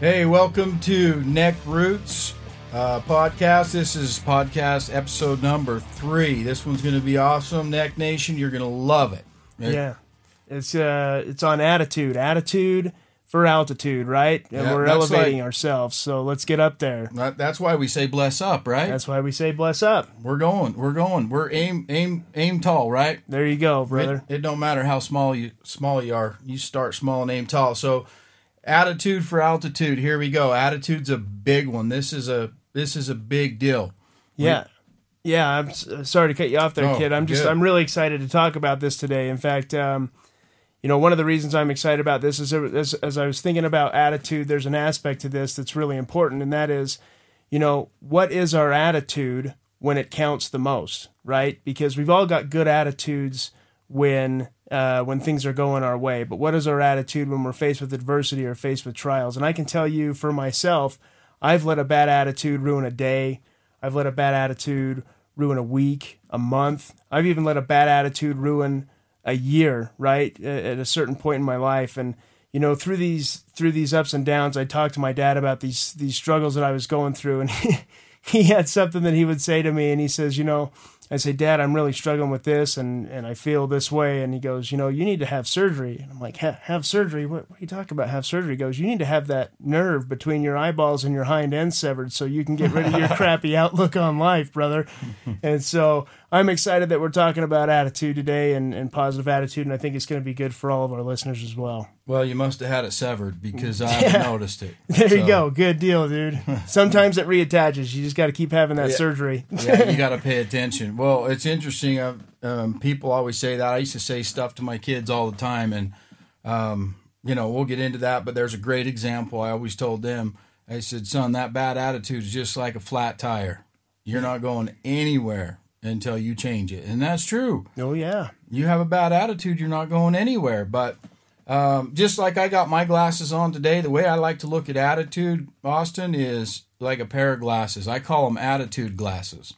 Hey, welcome to Neck Roots uh, podcast. This is podcast episode number three. This one's going to be awesome. Neck Nation, you're going to love it. Yeah, it's uh, it's on attitude, attitude for altitude, right? And Yeah, we're elevating like- ourselves. So let's get up there. That- That's why we say bless up, right? That's why we say bless up. we're going. We're going. We're aim aim aim tall, right? There you go, brother. It, it don't matter how small you small you are. You start small and aim tall. So attitude for altitude. Here we go. Attitude's a big one. This is a this is a big deal. yeah. Yeah, I'm uh, sorry to cut you off there, Kit. I'm just good. I'm really excited to talk about this today. In fact, um, you know, one of the reasons I'm excited about this is as, as I was thinking about attitude, there's an aspect to this that's really important, and that is, you know, what is our attitude when it counts the most, right? Because we've all got good attitudes when uh, when things are going our way, but what is our attitude when we're faced with adversity or faced with trials? And I can tell you for myself, I've let a bad attitude ruin a day. I've let a bad attitude ruin a week, a month. I've even let a bad attitude ruin a year, right? At a certain point in my life. And, you know, through these through these ups and downs, I talked to my dad about these these struggles that I was going through and he, he had something that he would say to me and he says, you know, I say, Dad, I'm really struggling with this and, and I feel this way. And he goes, You know, you need to have surgery. And I'm like, Have surgery? What, what are you talking about? Have surgery? He goes, You need to have that nerve between your eyeballs and your hind end severed so you can get rid of your crappy outlook on life, brother. and so I'm excited that we're talking about attitude today and, and positive attitude. And I think it's going to be good for all of our listeners as well. Well, you must have had it severed because I haven't noticed it. There you go. Good deal, dude. Sometimes it reattaches. You just got to keep having that Yeah. surgery. yeah, you got to pay attention. Well, it's interesting. Uh, um, people always say that. I used to say stuff to my kids all the time, and um, you know we'll get into that. But there's a great example. I always told them. I said, "Son, that bad attitude is just like a flat tire. You're not going anywhere until you change it." And that's true. Oh, yeah. You have a bad attitude, you're not going anywhere. But um, just like I got my glasses on today, the way I like to look at attitude, Austin, is like a pair of glasses. I call them attitude glasses.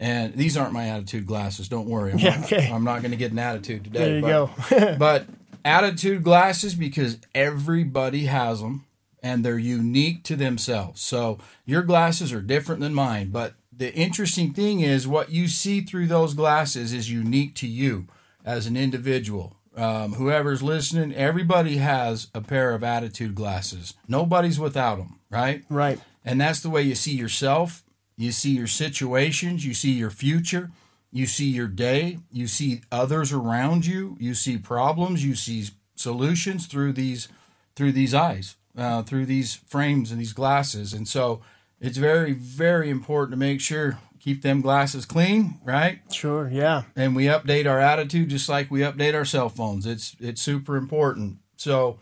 And these aren't my attitude glasses. Don't worry. I'm Yeah, not, okay. I'm not going to get an attitude today. There you but, go. but attitude glasses because everybody has them and they're unique to themselves. So your glasses are different than mine, but the interesting thing is what you see through those glasses is unique to you as an individual. Um, whoever's listening, everybody has a pair of attitude glasses. Nobody's without them, right? right. And that's the way you see yourself, you see your situations, you see your future, you see your day, you see others around you, you see problems, you see solutions through these through these eyes, uh, through these frames and these glasses. And so it's very, very important to make sure keep them glasses clean, right? Sure. Yeah. and we update our attitude just like we update our cell phones. It's it's super important. So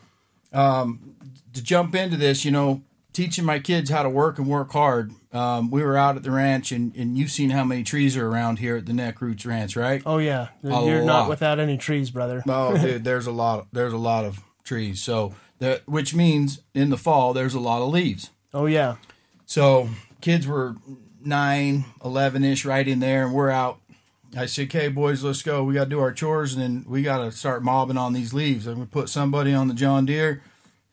um, to jump into this, you know, teaching my kids how to work and work hard. Um, we were out at the ranch, and, and you've seen how many trees are around here at the Neck Roots Ranch, right? Oh yeah, A you're lot. not without any trees, brother. Oh, dude, there's a lot. There's a lot of trees. So that which means in the fall there's a lot of leaves. Oh yeah, So kids were nine, 11 ish, right in there, and we're out. I said, "Okay, boys, let's go. We got to do our chores, and then we got to start mobbing on these leaves. I'm gonna put somebody on the John Deere,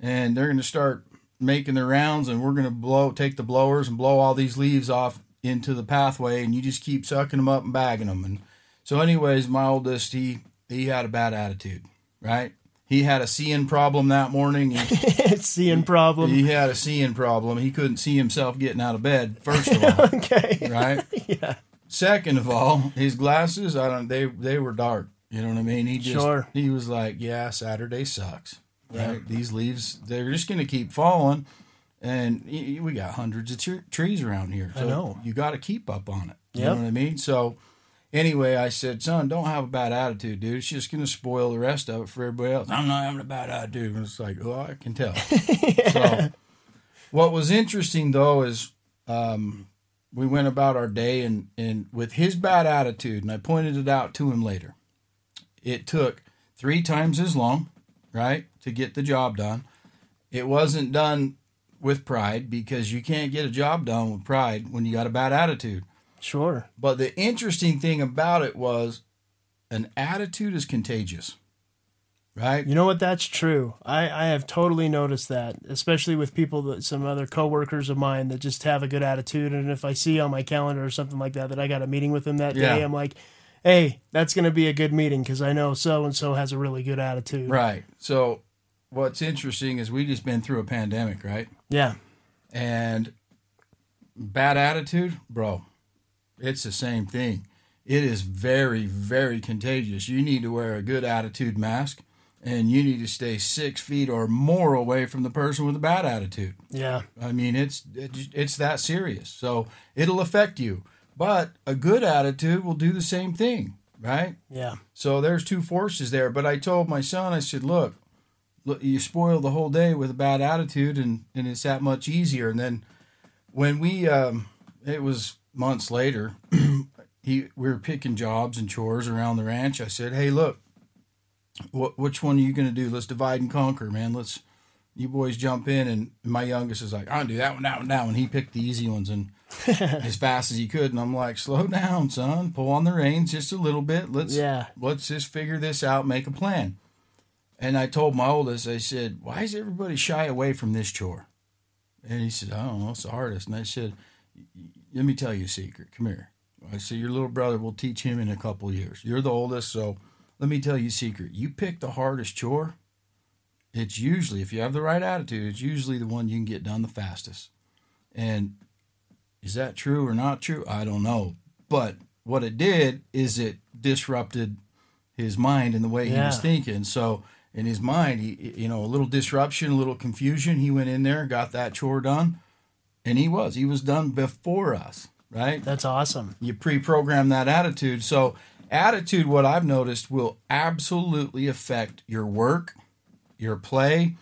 and they're gonna start making their rounds, and we're gonna blow, take the blowers and blow all these leaves off into the pathway, and you just keep sucking them up and bagging them. And so, anyways, my oldest, he he had a bad attitude, right? He had a seeing problem that morning. He, seeing problem. he had a seeing problem. He couldn't see himself getting out of bed. First of all, Okay. right? Yeah. Second of all, his glasses, I don't they they were dark. You know what I mean? He just Sure. he was like, Yeah, Saturday sucks. Right? These leaves they're just gonna keep falling. And we got hundreds of tre- trees around here. So know. you got to keep up on it. You Yep. know what I mean? So, anyway, I said, son, don't have a bad attitude, dude. It's just going to spoil the rest of it for everybody else. I'm not having a bad attitude. And it's like, oh, I can tell. So, what was interesting though is um, we went about our day, and and with his bad attitude, and I pointed it out to him later. It took three times as long, right, to get the job done. It wasn't done with pride because you can't get a job done with pride when you got a bad attitude. Sure. But the interesting thing about it was an attitude is contagious. right? You know what? That's true. I, I have totally noticed that, especially with people that some other coworkers of mine that just have a good attitude. And if I see on my calendar or something like that that I got a meeting with them that Yeah. day, I'm like, hey, that's going to be a good meeting because I know so and so has a really good attitude. Right. So what's interesting is we just been through a pandemic, right? Yeah. And bad attitude, bro, it's the same thing. It is very, very contagious. You need to wear a good attitude mask and you need to stay six feet or more away from the person with a bad attitude. Yeah. I mean, it's it's it's that serious. So it'll affect you. But a good attitude will do the same thing, right? Yeah. So there's two forces there. But I told my son, I said, look, look, you spoil the whole day with a bad attitude, and and it's that much easier. And then when we, um, it was months later, he we were picking jobs and chores around the ranch. I said, hey, look, what which one are you going to do? Let's divide and conquer, man. Let's you boys jump in. And my youngest is like, I'll do that one, that one, that one. He picked the easy ones and as fast as he could. And I'm like, slow down, son. Pull on the reins just a little bit. Let's Yeah. let's just figure this out, make a plan. And I told my oldest, I said, Why is everybody shy away from this chore? And he said, I don't know, it's the hardest. And I said, Let me tell you a secret. Come here. I said, Your little brother will teach him in a couple of years. You're the oldest, so let me tell you a secret. You pick the hardest chore, it's usually, if you have the right attitude, it's usually the one you can get done the fastest. And is that true or not true? I don't know. But what it did is it disrupted his mind and the way he was thinking. So in his mind, he, you know, a little disruption, a little confusion. He went in there, got that chore done, and he was. He was done before us, right? That's awesome. you pre-program that attitude so attitude what i've noticed will absolutely affect your work your play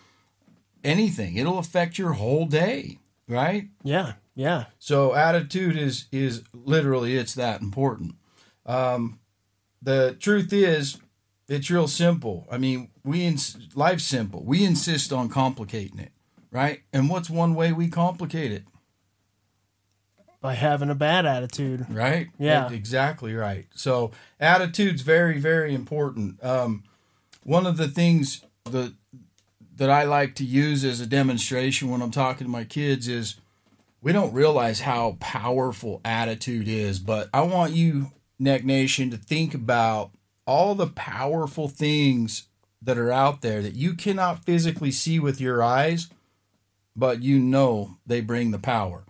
anything it'll affect your whole day right Yeah. Yeah. so attitude is is literally it's that important um the truth is it's real simple i mean we ins- life's simple we insist on complicating it right and what's one way we complicate it By having a bad attitude. right? Yeah. Exactly right. So attitude's very, very important. Um, one of the things that that I like to use as a demonstration when I'm talking to my kids is we don't realize how powerful attitude is, but I want you, Neck Nation, to think about all the powerful things that are out there that you cannot physically see with your eyes, but you know they bring the power.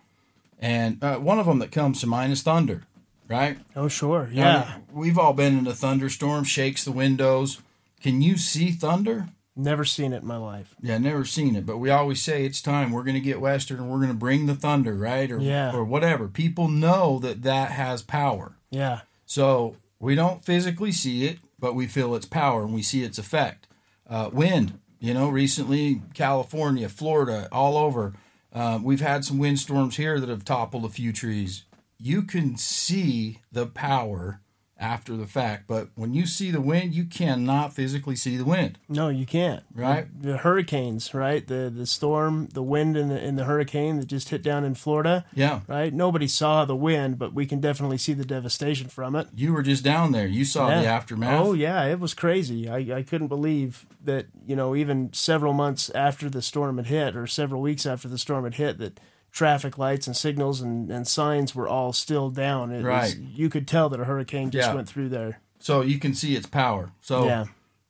And uh, one of them that comes to mind is thunder, right? Oh, sure. I Yeah. mean, we've all been in a thunderstorm, shakes the windows. Can you see thunder? Never seen it in my life. Yeah, never seen it, but we always say it's time. We're going to get Western and we're going to bring the thunder, right? Or, Yeah. or whatever. People know that that has power. Yeah. So we don't physically see it, but we feel its power and we see its effect. Uh, wind, you know, recently California, Florida, all over. Uh, we've had some windstorms here that have toppled a few trees. You can see the power after the fact, but when you see the wind, you cannot physically see the wind, No, you can't. right? The, the hurricanes, right? The the storm, the wind in the in the hurricane that just hit down in Florida, Yeah. right? Nobody saw the wind, but we can definitely see the devastation from it. You were just down there. You saw the aftermath. Oh yeah, it was crazy. I, I couldn't believe that, you know, even several months after the storm had hit or several weeks after the storm had hit that traffic lights and signals and, and signs were all still down. It was, Right. you could tell that a hurricane just Yeah. went through there. So you can see its power. So Yeah.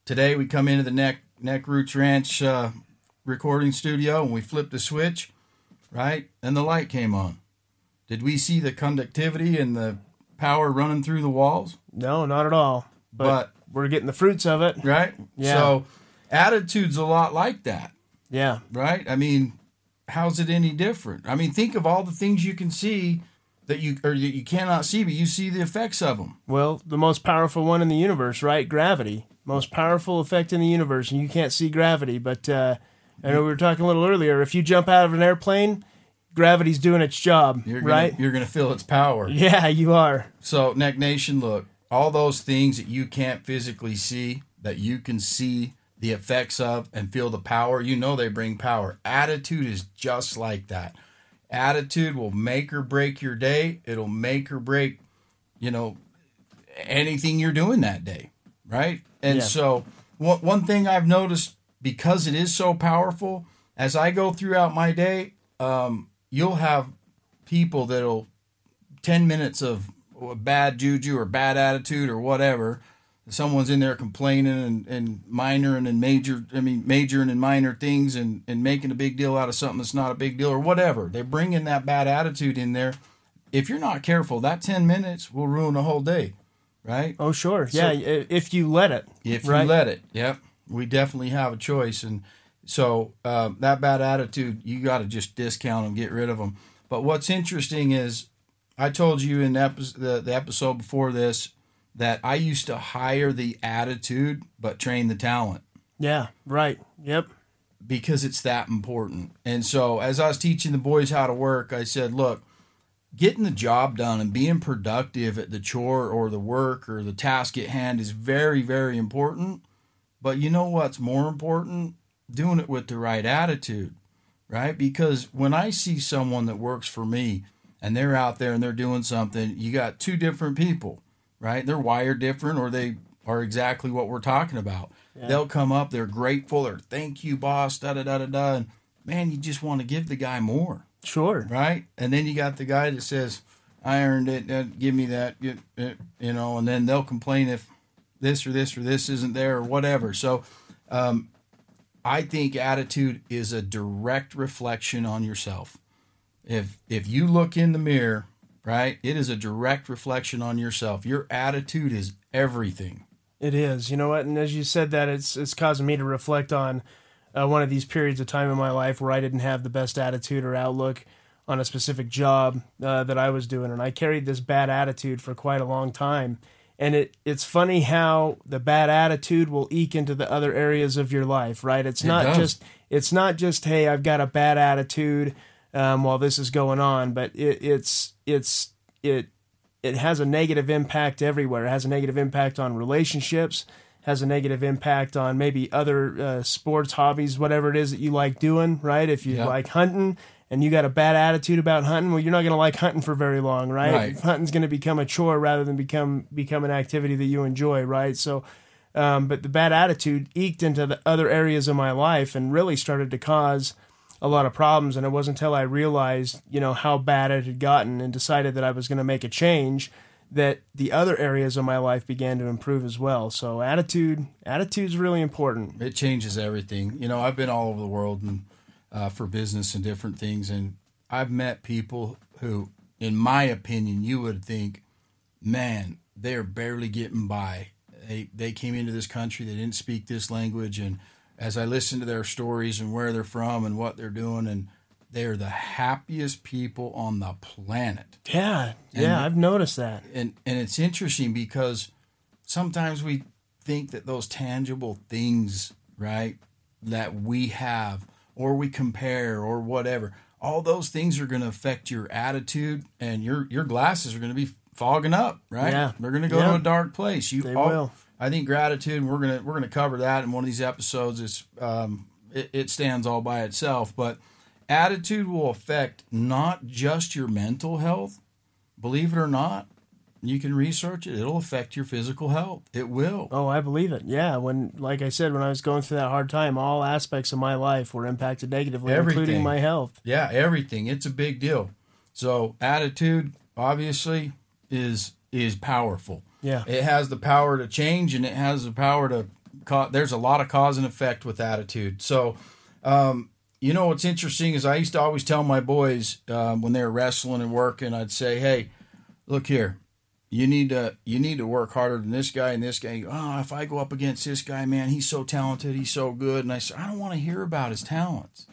today we come into the Neck Neck Roots Ranch uh, recording studio and we flipped the switch, right? And the light came on. Did we see the conductivity and the power running through the walls? No, not at all. But, But- we're getting the fruits of it. Right? Yeah. So attitude's a lot like that, Yeah. right? I mean, how's it any different? I mean, think of all the things you can see that you or that you cannot see, but you see the effects of them. Well, the most powerful one in the universe, right? Gravity. Most powerful effect in the universe, and you can't see gravity. But uh, I know we were talking a little earlier. If you jump out of an airplane, gravity's doing its job, You're gonna, right? You're going to feel its power. Yeah, you are. So, Neck Nation, look, all those things that you can't physically see, that you can see the effects of and feel the power, you know they bring power. Attitude is just like that. Attitude will make or break your day. It'll make or break, you know, anything you're doing that day, right? And Yeah. so one, one thing I've noticed because it is so powerful, as I go throughout my day, um, you'll have people that'll 10 minutes of bad juju or bad attitude or whatever. Someone's in there complaining and, and minoring and major, I mean, majoring in minor things and, and making a big deal out of something that's not a big deal or whatever. They bring in that bad attitude in there. If you're not careful, that 10 minutes will ruin a whole day, right? Oh, sure. Yeah, if you let it. If right? you let it, yep. We definitely have a choice, and so uh, that bad attitude, you got to just discount them, get rid of them. But what's interesting is, I told you in epi- the the episode before this that I used to hire the attitude but train the talent Yeah, right. Yep. because it's that important. And so, as I was teaching the boys how to work, I said, look, getting the job done and being productive at the chore or the work or the task at hand is very, very important. But you know what's more important? Doing it with the right attitude, right? Because when I see someone that works for me and they're out there and they're doing something, you got two different people, right? They're wired different or they are exactly what we're talking about. They'll come up, they're grateful, or thank you, boss, da da da da da. And man, you just want to give the guy more Sure. right? And then you got the guy that says, "I earned it. uh, give me that." You, you know, and then they'll complain if this or this or this isn't there or whatever. So, um, I think attitude is a direct reflection on yourself. If if you look in the mirror, right, it is a direct reflection on yourself. Your attitude is everything. It is. You know what? And as you said that, it's it's causing me to reflect on uh, one of these periods of time in my life where I didn't have the best attitude or outlook on a specific job uh, that I was doing, and I carried this bad attitude for quite a long time. And it it's funny how the bad attitude will eke into the other areas of your life, right? It's not does. just it's not just hey, I've got a bad attitude um, while this is going on, but it, it's it's it it has a negative impact everywhere. It has a negative impact on relationships, has a negative impact on maybe other uh, sports hobbies, whatever it is that you like doing, right? If you Yeah. like hunting and you got a bad attitude about hunting, well, you're not going to like hunting for very long, right? Right. Hunting's going to become a chore rather than become become an activity that you enjoy, right? So, um, but the bad attitude eked into the other areas of my life and really started to cause a lot of problems and it wasn't until I realized, you know, how bad it had gotten and decided that I was going to make a change that the other areas of my life began to improve as well. So attitude, attitude's really important. it changes everything. You know, I've been all over the world and uh, for business and different things, and I've met people who, in my opinion, you would think, man, they're barely getting by. They they came into this country, they didn't speak this language, and as I listen to their stories and where they're from and what they're doing, and they're the happiest people on the planet Yeah, yeah, I've noticed that. and and it's interesting because sometimes we think that those tangible things right that we have or we compare or whatever all those things are going to affect your attitude and your your glasses are going to be fogging up right Yeah. they're going to go Yeah. to a dark place you They all- will. I think gratitude we're going to we're to cover that in one of these episodes it's um it, it stands all by itself but attitude will affect not just your mental health believe it or not, you can research it. It'll affect your physical health. It will. Oh, I believe it. Yeah, when like I said when I was going through that hard time, all aspects of my life were impacted negatively, including my health. Yeah, everything. It's a big deal. So attitude obviously is is powerful. Yeah. It has the power to change and it has the power to ca- there's a lot of cause and effect with attitude. So um you know what's interesting is I used to always tell my boys um, when they were wrestling and working, I'd say, "Hey, look here, you need to you need to work harder than this guy and this guy. Oh, if I go up against this guy, man, he's so talented, he's so good." And I said, "I don't want to hear about his talents,"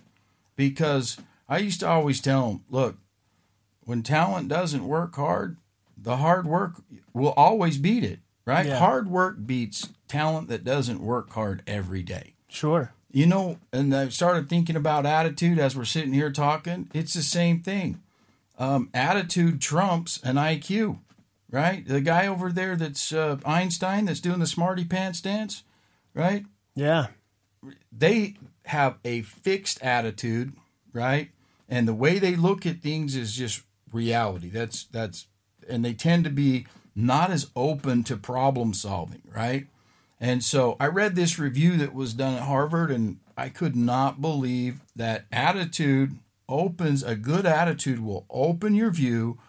because I used to always tell him, "Look, when talent doesn't work hard, the hard work will always beat it, right? Yeah. Hard work beats talent that doesn't work hard every day." Sure. You know, and I started thinking about attitude as we're sitting here talking. It's the same thing. Um, attitude trumps an IQ, right? The guy over there that's uh, Einstein that's doing the smarty pants dance, right? Yeah. They have a fixed attitude, right? And the way they look at things is just reality. That's that's and they tend to be not as open to problem solving, right? And so I read this review that was done at Harvard, and I could not believe that attitude opens a good attitude will open your view,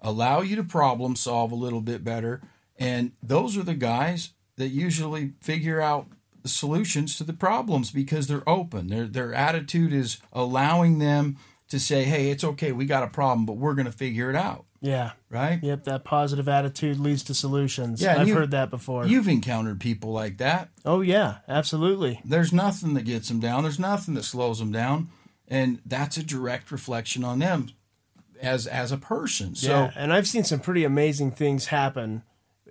allow you to problem solve a little bit better. And those are the guys that usually figure out solutions to the problems because they're open. Their their attitude is allowing them to say, "Hey, it's okay. We got a problem, but we're going to figure it out." Yeah. Right? Yep. That positive attitude leads to solutions. Yeah, I've you- heard that before. You've encountered people like that. oh yeah, absolutely. There's nothing that gets them down. There's nothing that slows them down, and that's a direct reflection on them as as a person. So yeah, and I've seen some pretty amazing things happen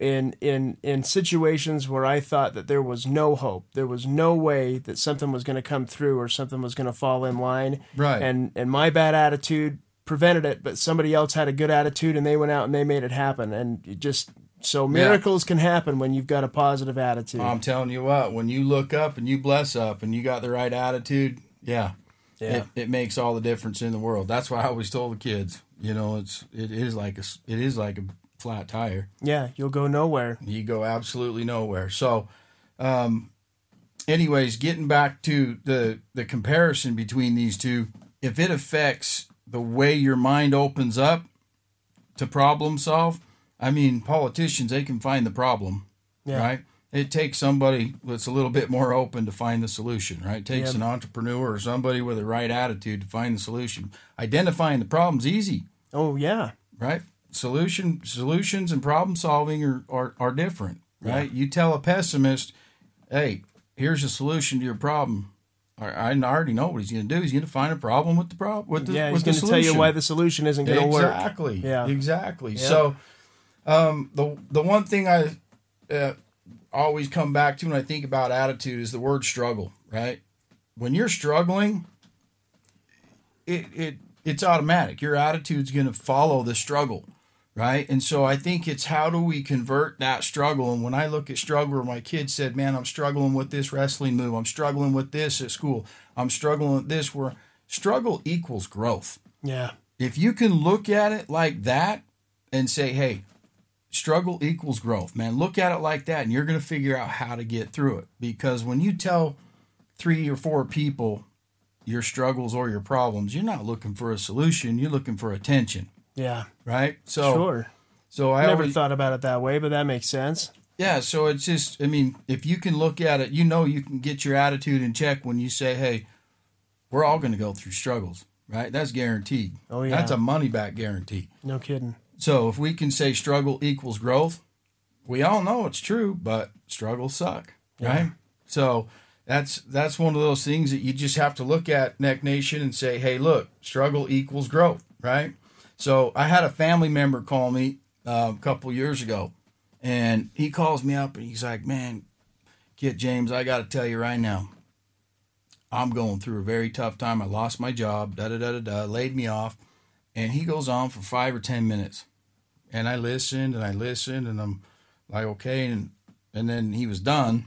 in in in situations where I thought that there was no hope, there was no way that something was going to come through or something was going to fall in line. Right. And and my bad attitude prevented it, but somebody else had a good attitude and they went out and they made it happen. And it just so miracles can happen when you've got a positive attitude. I'm telling you what, when you look up and you bless up and you got the right attitude, yeah, Yeah. it, it makes all the difference in the world. That's why I always told the kids, you know, it's it is like a it is like a flat tire. yeah, you'll go nowhere. You go absolutely nowhere. So, um, anyways, getting back to the the comparison between these two, if it affects the way your mind opens up to problem solve, I mean, politicians they can find the problem, Yeah. right? It takes somebody that's a little bit more open to find the solution, right? It takes Yeah. an entrepreneur or somebody with the right attitude to find the solution. Identifying the problem's easy Oh yeah. right? Solution solutions and problem solving are, are, are different, right? You tell a pessimist, hey, here's a solution to your problem. I, I already know what he's going to do. He's going to find a problem with the problem with the Yeah, he's going to tell you why the solution isn't going to work. exactly. Yeah. exactly. So, um, the the one thing I uh, always come back to when I think about attitude is the word struggle. Right? When you're struggling, it it it's automatic. Your attitude's going to follow the struggle, right? And so I think it's how do we convert that struggle? And when I look at struggle, my kid said, "Man, I'm struggling with this wrestling move. I'm struggling with this at school. I'm struggling with this." Where struggle equals growth. Yeah. If you can look at it like that and say, "Hey, struggle equals growth," man, look at it like that, and you're going to figure out how to get through it. Because when you tell three or four people your struggles or your problems, you're not looking for a solution. You're looking for attention, Yeah. right? So, Sure. so I Never thought about it that way, but that makes sense. yeah. So it's just, I mean, if you can look at it, you know, you can get your attitude in check when you say, "Hey, we're all going to go through struggles." Right? That's guaranteed. Oh, yeah. That's a money back guarantee. No kidding. So if we can say struggle equals growth, we all know it's true, but struggles suck, right? So that's that's one of those things that you just have to look at Neck Nation and say, hey, look, struggle equals growth, right? So I had a family member call me uh, a couple years ago, and he calls me up and he's like, man, Kit James, I got to tell you right now, I'm going through a very tough time. I lost my job, da da da da da, laid me off. And he goes on for five or 10 minutes. And I listened and I listened and I'm like, okay. And, and then he was done.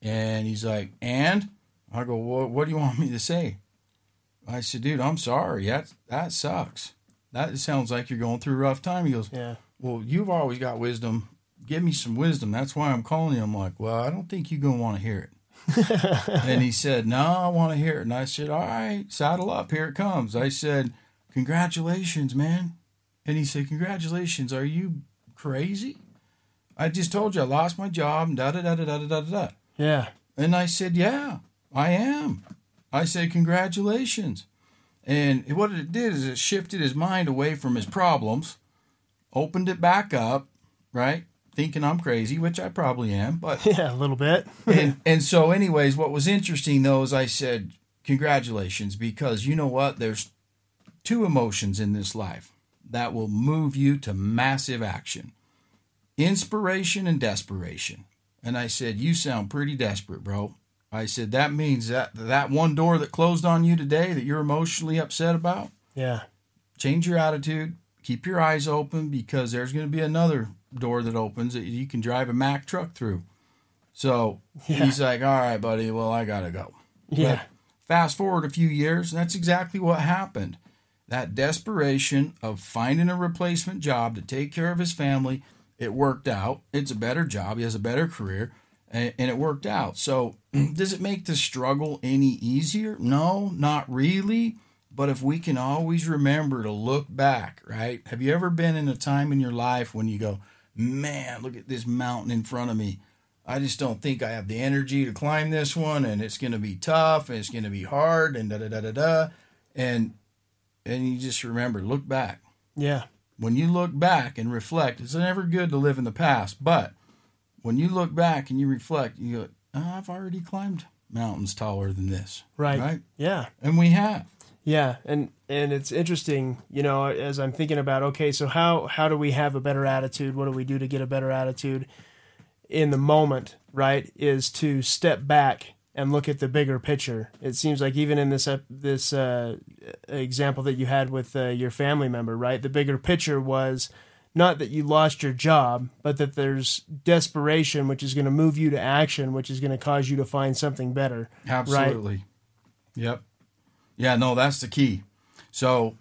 And he's like, and? I go, well, what do you want me to say? I said, dude, I'm sorry. That, that sucks. That sounds like you're going through a rough time. He goes, Yeah. well, you've always got wisdom. Give me some wisdom. That's why I'm calling you. I'm like, well, I don't think you're going to want to hear it. and he said, no, I want to hear it. And I said, all right, saddle up. Here it comes. I said, congratulations, man. And he said, congratulations. Are you crazy? I just told you I lost my job and da da da da da da da da. Yeah. And I said, Yeah, I am. I said, Congratulations. And what it did is it shifted his mind away from his problems, opened it back up, right? Thinking I'm crazy, which I probably am. But Yeah, a little bit. and, and so, anyways, what was interesting though is I said, Congratulations, because you know what? There's two emotions in this life that will move you to massive action inspiration and desperation. And I said, You sound pretty desperate, bro. I said, That means that that one door that closed on you today that you're emotionally upset about, Yeah. change your attitude, keep your eyes open because there's going to be another door that opens that you can drive a Mack truck through. So Yeah. he's like, All right, buddy, well, I got to go. Yeah. But fast forward a few years, and that's exactly what happened. That desperation of finding a replacement job to take care of his family, it worked out. It's a better job. He has a better career. And, and it worked out. So, does it make the struggle any easier? No, not really. But if we can always remember to look back, right? Have you ever been in a time in your life when you go, man, look at this mountain in front of me? I just don't think I have the energy to climb this one, and it's going to be tough, and it's going to be hard, and da da da da da, and and you just remember, look back. Yeah. When you look back and reflect, it's never good to live in the past, but when you look back and you reflect, you go, oh, I've already climbed mountains taller than this. Right. Right. Yeah. And we have. Yeah, and and it's interesting, you know, as I'm thinking about okay, so how how do we have a better attitude? What do we do to get a better attitude in the moment, right? Is to step back and look at the bigger picture. It seems like even in this uh, this uh, example that you had with uh, your family member, right? The bigger picture was not that you lost your job, but that there's desperation, which is going to move you to action, which is going to cause you to find something better. Absolutely. Right? Yep. Yeah, no, that's the key. So,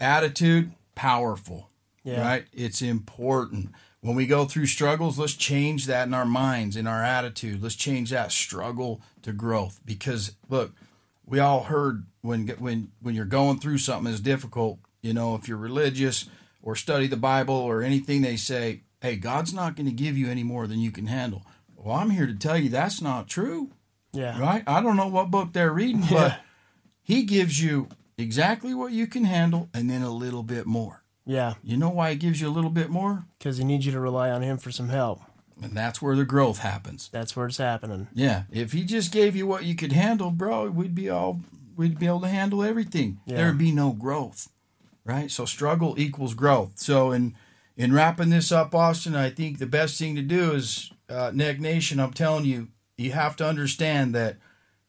attitude, powerful. Yeah. Right? It's important. When we go through struggles, let's change that in our minds, in our attitude. Let's change that struggle to growth because look, we all heard when when when you're going through something is difficult, you know, if you're religious or study the Bible or anything they say, hey, God's not going to give you any more than you can handle. Well, I'm here to tell you that's not true. Yeah. Right? I don't know what book they're reading, but yeah. He gives you exactly what you can handle and then a little bit more. Yeah. You know why he gives you a little bit more? Because he needs you to rely on him for some help. And that's where the growth happens. That's where it's happening. Yeah. If he just gave you what you could handle, bro, we'd be all we'd be able to handle everything. Yeah. There'd be no growth. Right? So struggle equals growth. So in in wrapping this up, Austin, I think the best thing to do is uh, Neck Nation, I'm telling you, you have to understand that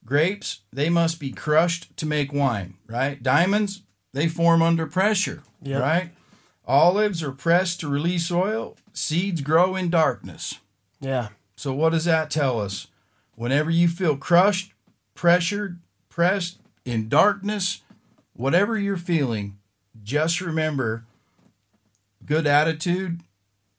Grapes, they must be crushed to make wine, right? Diamonds, they form under pressure, yep. right? Olives are pressed to release oil. Seeds grow in darkness. Yeah. So, what does that tell us? Whenever you feel crushed, pressured, pressed in darkness, whatever you're feeling, just remember good attitude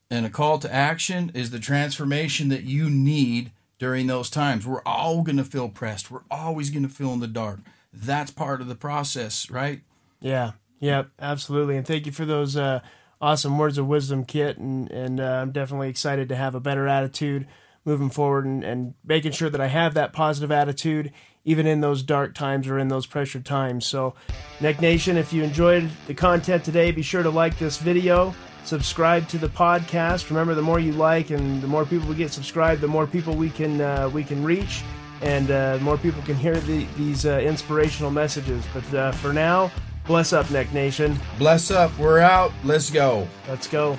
and a call to action is the transformation that you need during those times. We're all going to feel pressed. We're always going to feel in the dark. That's part of the process, right? Yeah. Yep. Absolutely. And thank you for those uh, awesome words of wisdom, Kit. And and uh, I'm definitely excited to have a better attitude moving forward and, and making sure that I have that positive attitude even in those dark times or in those pressured times. So, Neck Nation, if you enjoyed the content today, be sure to like this video subscribe to the podcast. Remember, the more you like and the more people we get subscribed, the more people we can uh, we can reach, and uh, more people can hear the, these uh, inspirational messages. But uh, for now, bless up, Neck Nation. Bless up. We're out. Let's go. Let's go.